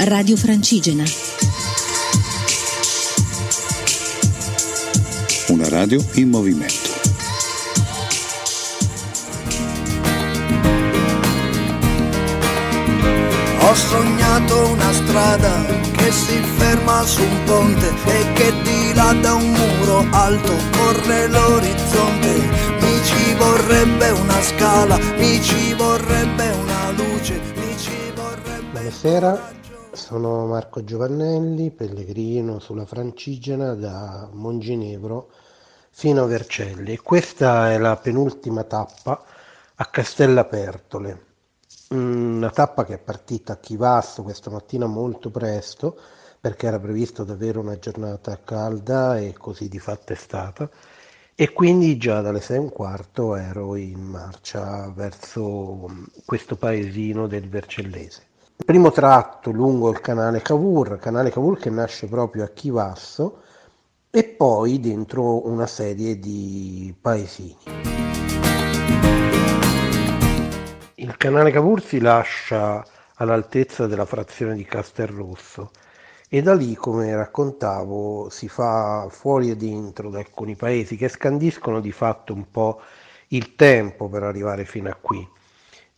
Radio Francigena. Una radio in movimento. Ho sognato una strada che si ferma su un ponte e che di là da un muro alto corre l'orizzonte. Mi ci vorrebbe una scala, mi ci vorrebbe una luce, mi ci vorrebbe... Buonasera, sono Marco Giovannelli, pellegrino sulla Francigena da Monginevro fino a Vercelli. Questa è la penultima tappa a Castellapertole. Una tappa che è partita a Chivasso questa mattina molto presto perché era previsto ad avere una giornata calda e così di fatto è stata. E quindi già dalle sei e un quarto ero in marcia verso questo paesino del Vercellese. Il primo tratto lungo il canale Cavour, canale Cavour che nasce proprio a Chivasso e poi dentro una serie di paesini. Il canale Cavour si lascia all'altezza della frazione di Castelrosso e da lì, come raccontavo, si fa fuori e dentro da alcuni paesi che scandiscono di fatto un po' il tempo per arrivare fino a qui.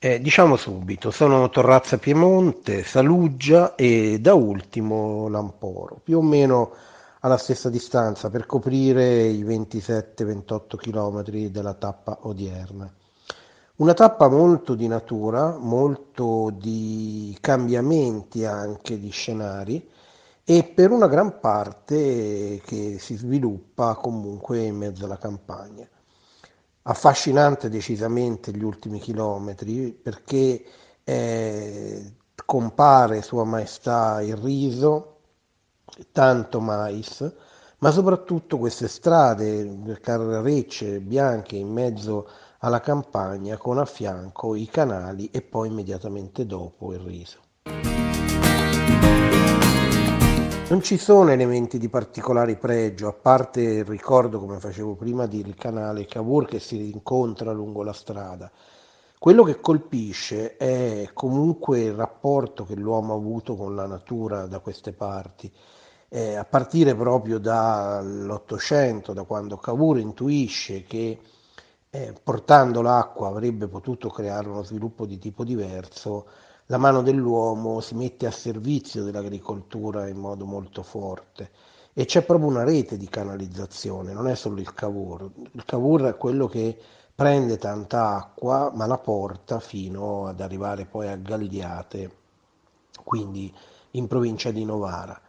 Eh, diciamo subito, sono Torrazza Piemonte, Saluggia e da ultimo Lamporo, più o meno alla stessa distanza per coprire i 27-28 km della tappa odierna. Una tappa molto di natura, molto di cambiamenti anche di scenari e per una gran parte che si sviluppa comunque in mezzo alla campagna. Affascinante decisamente gli ultimi chilometri perché eh, compare Sua Maestà il riso, tanto mais, ma soprattutto queste strade carrecce bianche in mezzo alla campagna con a fianco i canali e poi immediatamente dopo il riso. Non ci sono elementi di particolare pregio, a parte il ricordo, come facevo prima, del canale Cavour che si incontra lungo la strada. Quello che colpisce è comunque il rapporto che l'uomo ha avuto con la natura da queste parti, eh, a partire proprio dall'Ottocento, da quando Cavour intuisce che eh, portando l'acqua avrebbe potuto creare uno sviluppo di tipo diverso, la mano dell'uomo si mette a servizio dell'agricoltura in modo molto forte e c'è proprio una rete di canalizzazione, non è solo il Cavour. Il Cavour è quello che prende tanta acqua ma la porta fino ad arrivare poi a Galliate, quindi in provincia di Novara.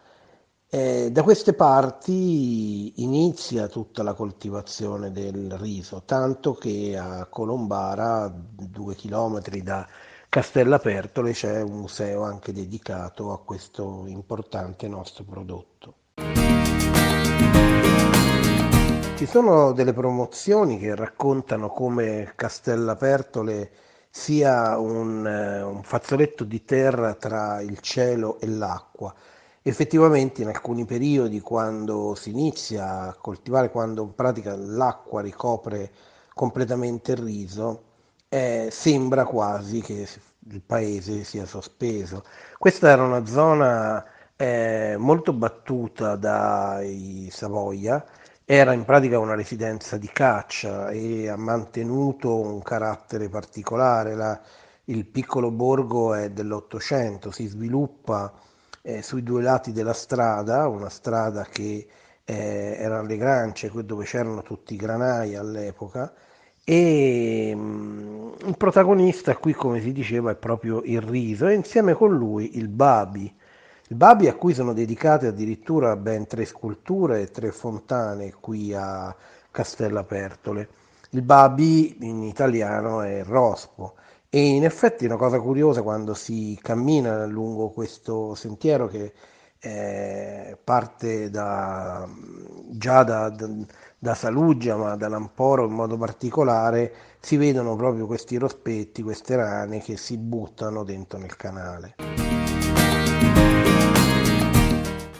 Eh, da queste parti inizia tutta la coltivazione del riso, tanto che a Colombara, due chilometri da Castellapertole, c'è un museo anche dedicato a questo importante nostro prodotto. Ci sono delle promozioni che raccontano come Castellapertole sia un, eh, un fazzoletto di terra tra il cielo e l'acqua effettivamente in alcuni periodi quando si inizia a coltivare, quando in pratica l'acqua ricopre completamente il riso, eh, sembra quasi che il paese sia sospeso. Questa era una zona eh, molto battuta dai Savoia, era in pratica una residenza di caccia e ha mantenuto un carattere particolare. La, il piccolo borgo è dell'Ottocento, si sviluppa eh, sui due lati della strada, una strada che eh, era alle Grance, dove c'erano tutti i granai all'epoca, e um, il protagonista qui, come si diceva, è proprio il riso e insieme con lui il Babi. Il Babi a cui sono dedicate addirittura ben tre sculture e tre fontane qui a Castellapertole. Il Babi in italiano è Rospo e in effetti è una cosa curiosa quando si cammina lungo questo sentiero che eh, parte da, già da, da, da, Saluggia, ma da Lamporo in modo particolare, si vedono proprio questi rospetti, queste rane che si buttano dentro nel canale.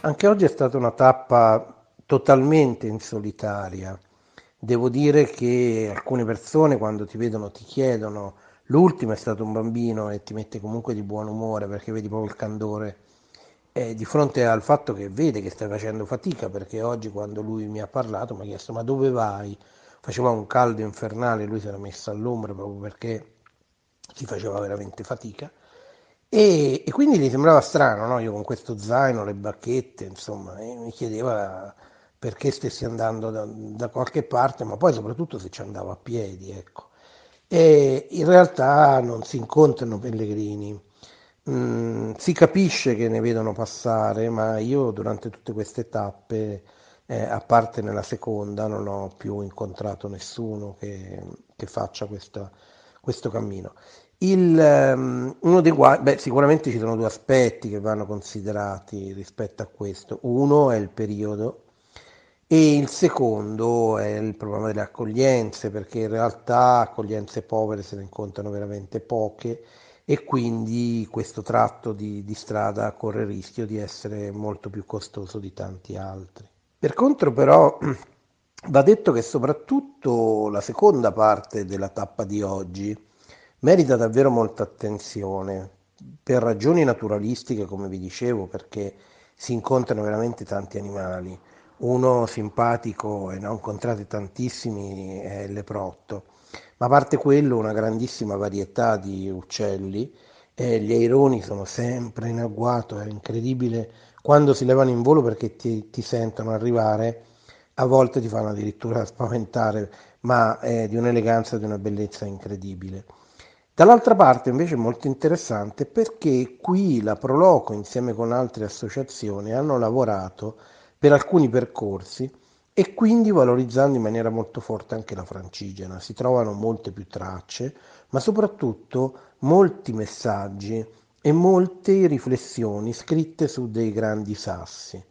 Anche oggi è stata una tappa totalmente in solitaria. Devo dire che alcune persone quando ti vedono ti chiedono L'ultimo è stato un bambino e ti mette comunque di buon umore perché vedi proprio il candore eh, di fronte al fatto che vede che stai facendo fatica, perché oggi quando lui mi ha parlato mi ha chiesto ma dove vai? Faceva un caldo infernale, lui si era messo all'ombra proprio perché si faceva veramente fatica. E, e quindi gli sembrava strano, no? io con questo zaino, le bacchette, insomma, mi chiedeva perché stessi andando da, da, qualche parte, ma poi soprattutto se ci andavo a piedi, ecco. E in realtà non si incontrano pellegrini, mm, si capisce che ne vedono passare, ma io durante tutte queste tappe, eh, a parte nella seconda, non ho più incontrato nessuno che, che faccia questa, questo cammino. Il, um, uno dei quali, beh, sicuramente ci sono due aspetti che vanno considerati rispetto a questo. Uno è il periodo e il secondo è il problema delle accoglienze, perché in realtà accoglienze povere se ne incontrano veramente poche e quindi questo tratto di, di strada corre il rischio di essere molto più costoso di tanti altri. Per contro però va detto che soprattutto la seconda parte della tappa di oggi, merita davvero molta attenzione per ragioni naturalistiche, come vi dicevo, perché si incontrano veramente tanti animali. Uno simpatico e ne ho incontrati tantissimi è leprotto, ma a parte quello una grandissima varietà di uccelli e gli aironi sono sempre in agguato, è incredibile quando si levano in volo perché ti, ti sentono arrivare, a volte ti fanno addirittura spaventare, ma è di un'eleganza e di una bellezza incredibile. Dall'altra parte invece è molto interessante perché qui la Proloco insieme con altre associazioni hanno lavorato per alcuni percorsi e quindi valorizzando in maniera molto forte anche la francigena. Si trovano molte più tracce, ma soprattutto molti messaggi e molte riflessioni scritte su dei grandi sassi.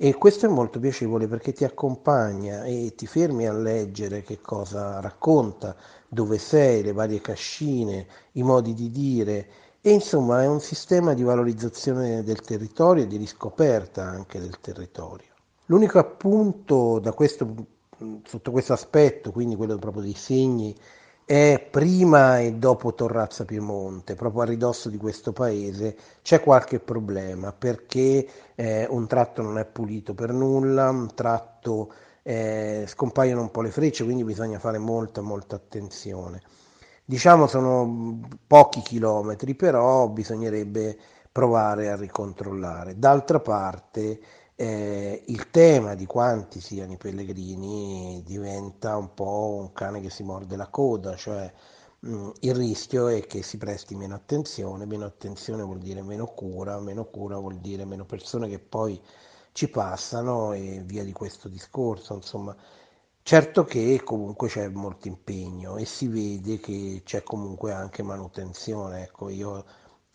E questo è molto piacevole perché ti accompagna e ti fermi a leggere che cosa racconta, dove sei, le varie cascine, i modi di dire e insomma è un sistema di valorizzazione del territorio e di riscoperta anche del territorio. L'unico appunto questo, sotto questo aspetto, quindi quello proprio dei segni, è prima e dopo Torrazza Piemonte, proprio a ridosso di questo paese, c'è qualche problema perché eh, un tratto non è pulito per nulla, un tratto eh, scompaiono un po' le frecce, quindi bisogna fare molta molta attenzione. Diciamo sono pochi chilometri, però bisognerebbe provare a ricontrollare. D'altra parte eh, il tema di quanti siano i pellegrini diventa un po' un cane che si morde la coda, cioè mh, il rischio è che si presti meno attenzione, meno attenzione vuol dire meno cura, meno cura vuol dire meno persone che poi ci passano e via di questo discorso, insomma. Certo che comunque c'è molto impegno e si vede che c'è comunque anche manutenzione, ecco, io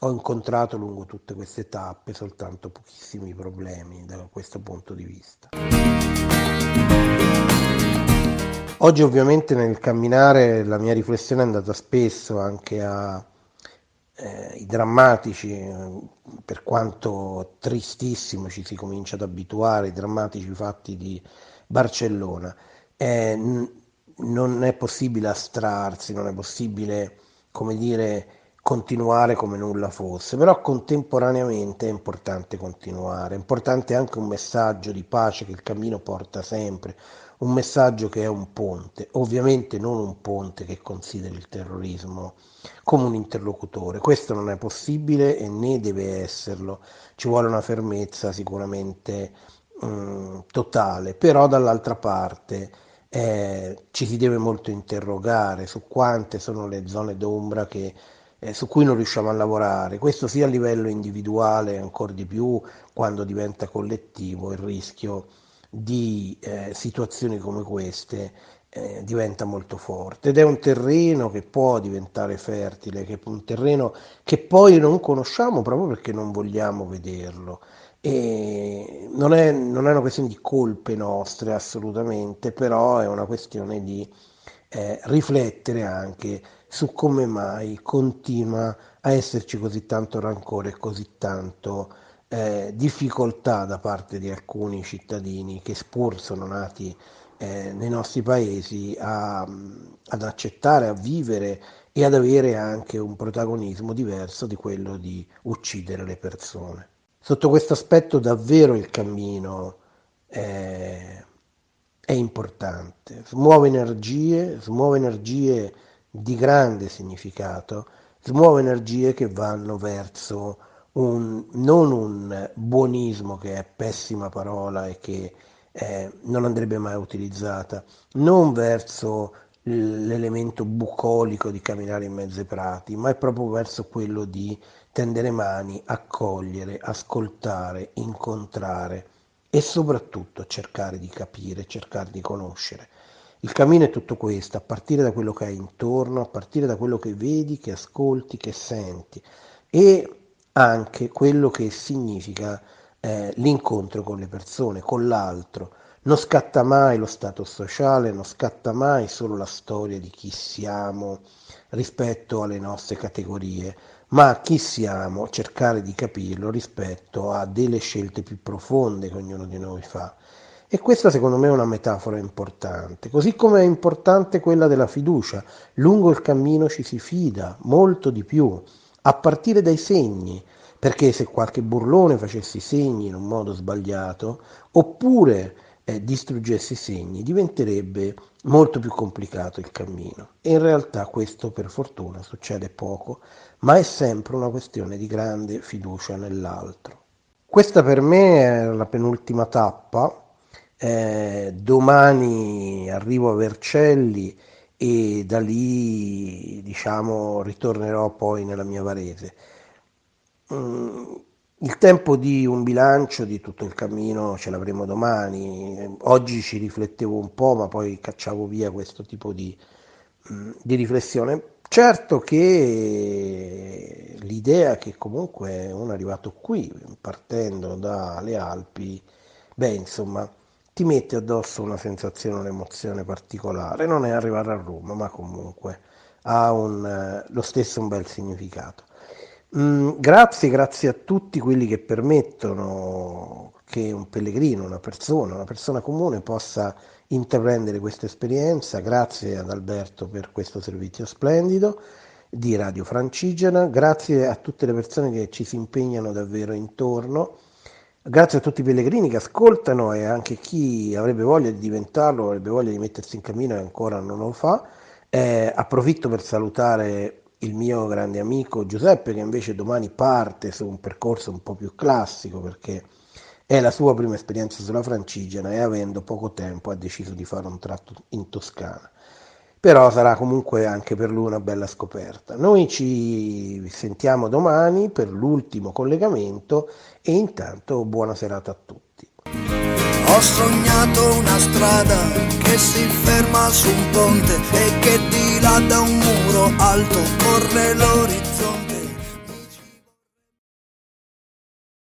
ho incontrato lungo tutte queste tappe soltanto pochissimi problemi da questo punto di vista. Oggi ovviamente nel camminare la mia riflessione è andata spesso anche ai eh, drammatici, per quanto tristissimo ci si comincia ad abituare, i drammatici fatti di Barcellona. Eh, n- non è possibile astrarsi, non è possibile, come dire, continuare come nulla fosse, però contemporaneamente è importante continuare, è importante anche un messaggio di pace che il cammino porta sempre, un messaggio che è un ponte, ovviamente non un ponte che consideri il terrorismo come un interlocutore, questo non è possibile e né deve esserlo, ci vuole una fermezza sicuramente mh, mm, totale, però dall'altra parte eh, ci si deve molto interrogare su quante sono le zone d'ombra che eh, su cui non riusciamo a lavorare, questo sia a livello individuale ancora di più quando diventa collettivo il rischio di eh, situazioni come queste eh, diventa molto forte ed è un terreno che può diventare fertile, che un terreno che poi non conosciamo proprio perché non vogliamo vederlo. E non è, non è una questione di colpe nostre assolutamente, però è una questione di eh, riflettere anche su come mai continua a esserci così tanto rancore e così tanto eh, difficoltà da parte di alcuni cittadini che pur sono nati eh, nei nostri paesi a, ad accettare, a vivere e ad avere anche un protagonismo diverso di quello di uccidere le persone. Sotto questo aspetto davvero il cammino è, è importante, smuove energie, smuove energie di grande significato, smuove energie che vanno verso un, non un buonismo che è pessima parola e che eh, non andrebbe mai utilizzata, non verso l'elemento bucolico di camminare in mezzo ai prati, ma è proprio verso quello di tendere mani, accogliere, ascoltare, incontrare e soprattutto cercare di capire, cercare di conoscere. Il cammino è tutto questo, a partire da quello che hai intorno, a partire da quello che vedi, che ascolti, che senti e anche quello che significa eh, l'incontro con le persone, con l'altro. Non scatta mai lo stato sociale, non scatta mai solo la storia di chi siamo rispetto alle nostre categorie, ma chi siamo, cercare di capirlo rispetto a delle scelte più profonde che ognuno di noi fa. E questa secondo me è una metafora importante, così come è importante quella della fiducia. Lungo il cammino ci si fida molto di più, a partire dai segni, perché se qualche burlone facesse i segni in un modo sbagliato, oppure eh, distruggesse i segni, diventerebbe molto più complicato il cammino. E in realtà questo per fortuna succede poco, ma è sempre una questione di grande fiducia nell'altro. Questa per me è la penultima tappa. Eh, domani arrivo a Vercelli e da lì diciamo ritornerò poi nella mia Varese. Mm, il tempo di un bilancio di tutto il cammino ce l'avremo domani. Oggi ci riflettevo un po', ma poi cacciavo via questo tipo di, mm, di riflessione. Certo che l'idea che comunque uno è arrivato qui, partendo dalle Alpi, beh, insomma, ti mette addosso una sensazione, un'emozione particolare. Non è arrivare a Roma, ma comunque ha un, lo stesso un bel significato. Mm, grazie, grazie a tutti quelli che permettono che un pellegrino, una persona, una persona comune possa intraprendere questa esperienza. Grazie ad Alberto per questo servizio splendido di Radio Francigena, grazie a tutte le persone che ci si impegnano davvero intorno, grazie a tutti i pellegrini che ascoltano e anche chi avrebbe voglia di diventarlo, avrebbe voglia di mettersi in cammino e ancora non lo fa. Eh, approfitto per salutare il mio grande amico Giuseppe che invece domani parte su un percorso un po' più classico perché è la sua prima esperienza sulla Francigena e avendo poco tempo ha deciso di fare un tratto in Toscana. Però sarà comunque anche per lui una bella scoperta. Noi ci sentiamo domani per l'ultimo collegamento e intanto buona serata a tutti. Ho sognato una strada che si ferma su un ponte e che di là da un muro alto corre l'orizzonte.